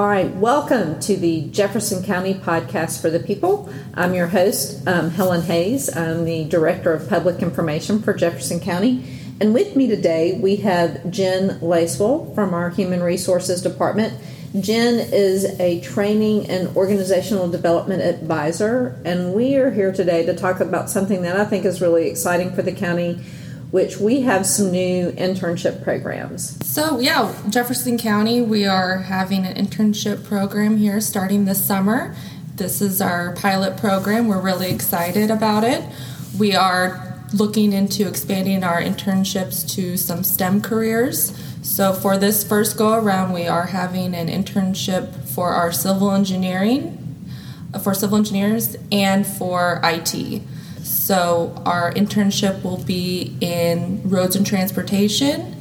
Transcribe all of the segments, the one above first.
All right, welcome to the Jefferson County Podcast for the People. I'm your host, um, Helen Hayes. I'm the Director of Public Information for Jefferson County. And with me today, we have Jen Lacewell from our Human Resources Department. Jen is a training and organizational development advisor, and we are here today to talk about something that I think is really exciting for the county which we have some new internship programs. So, yeah, Jefferson County, we are having an internship program here starting this summer. This is our pilot program. We're really excited about it. We are looking into expanding our internships to some STEM careers. So, for this first go around, we are having an internship for our civil engineering, for civil engineers, and for IT. So our internship will be in roads and transportation.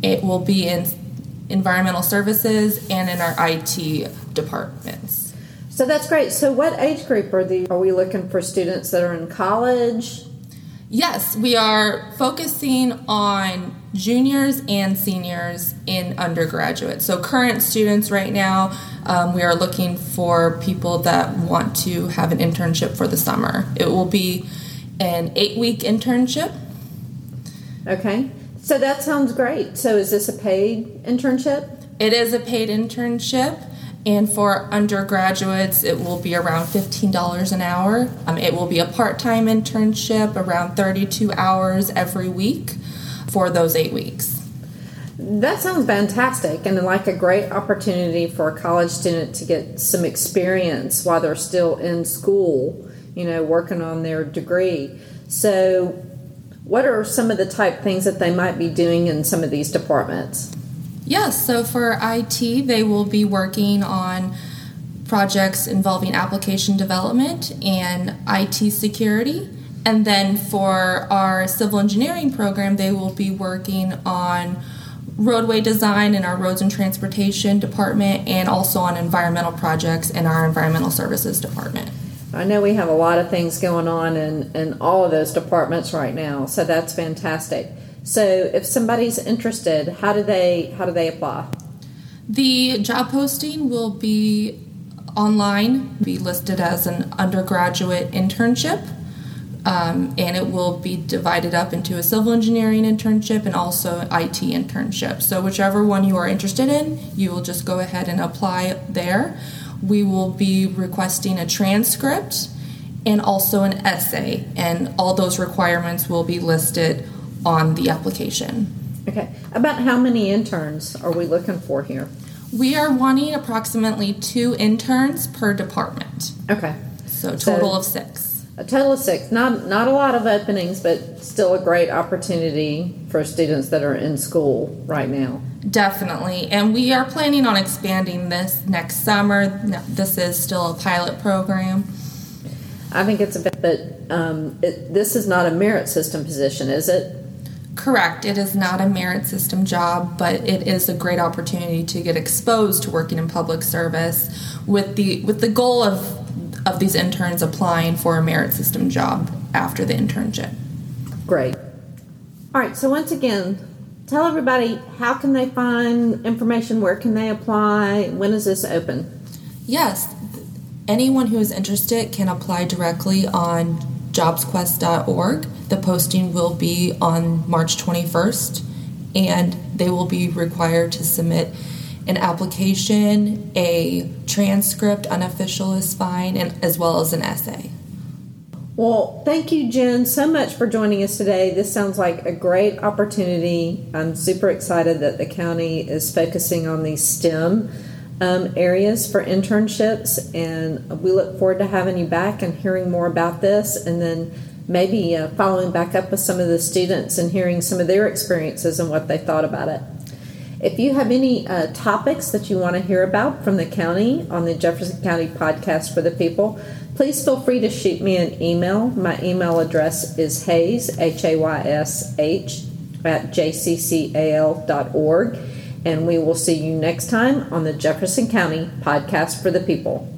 It will be in environmental services and in our IT departments. So that's great. So what age group are the are we looking for students that are in college? Yes, we are focusing on juniors and seniors in undergraduate. So current students right now, um, we are looking for people that want to have an internship for the summer. It will be an eight week internship. Okay. So that sounds great. So is this a paid internship? It is a paid internship. And for undergraduates, it will be around $15 an hour. Um, it will be a part time internship, around 32 hours every week for those eight weeks. That sounds fantastic and like a great opportunity for a college student to get some experience while they're still in school you know, working on their degree. So, what are some of the type things that they might be doing in some of these departments? Yes, so for IT, they will be working on projects involving application development and IT security. And then for our civil engineering program, they will be working on roadway design in our roads and transportation department and also on environmental projects in our environmental services department. I know we have a lot of things going on in, in all of those departments right now, so that's fantastic. So if somebody's interested, how do they how do they apply? The job posting will be online, be listed as an undergraduate internship. Um, and it will be divided up into a civil engineering internship and also IT internship. So, whichever one you are interested in, you will just go ahead and apply there we will be requesting a transcript and also an essay, and all those requirements will be listed on the application. Okay. About how many interns are we looking for here? We are wanting approximately two interns per department. Okay. So total so, of six. A total of six. Not not a lot of openings, but still a great opportunity for students that are in school right now. Definitely. And we are planning on expanding this next summer. This is still a pilot program. I think it's a bit, but um, it, this is not a merit system position, is it? Correct. It is not a merit system job, but it is a great opportunity to get exposed to working in public service with the with the goal of of these interns applying for a merit system job after the internship. Great. All right. So once again, tell everybody how can they find information, where can they apply, when is this open? Yes, anyone who is interested can apply directly on jobsquest.org. The posting will be on March 21st, and they will be required to submit an application, a transcript, unofficial is fine, and as well as an essay. Well, thank you, Jen, so much for joining us today. This sounds like a great opportunity. I'm super excited that the county is focusing on these STEM um, areas for internships, and we look forward to having you back and hearing more about this, and then maybe uh, following back up with some of the students and hearing some of their experiences and what they thought about it. If you have any uh, topics that you want to hear about from the county on the Jefferson County Podcast for the People, please feel free to shoot me an email. My email address is Hayes, H A Y S H, at jccal.org. And we will see you next time on the Jefferson County Podcast for the People.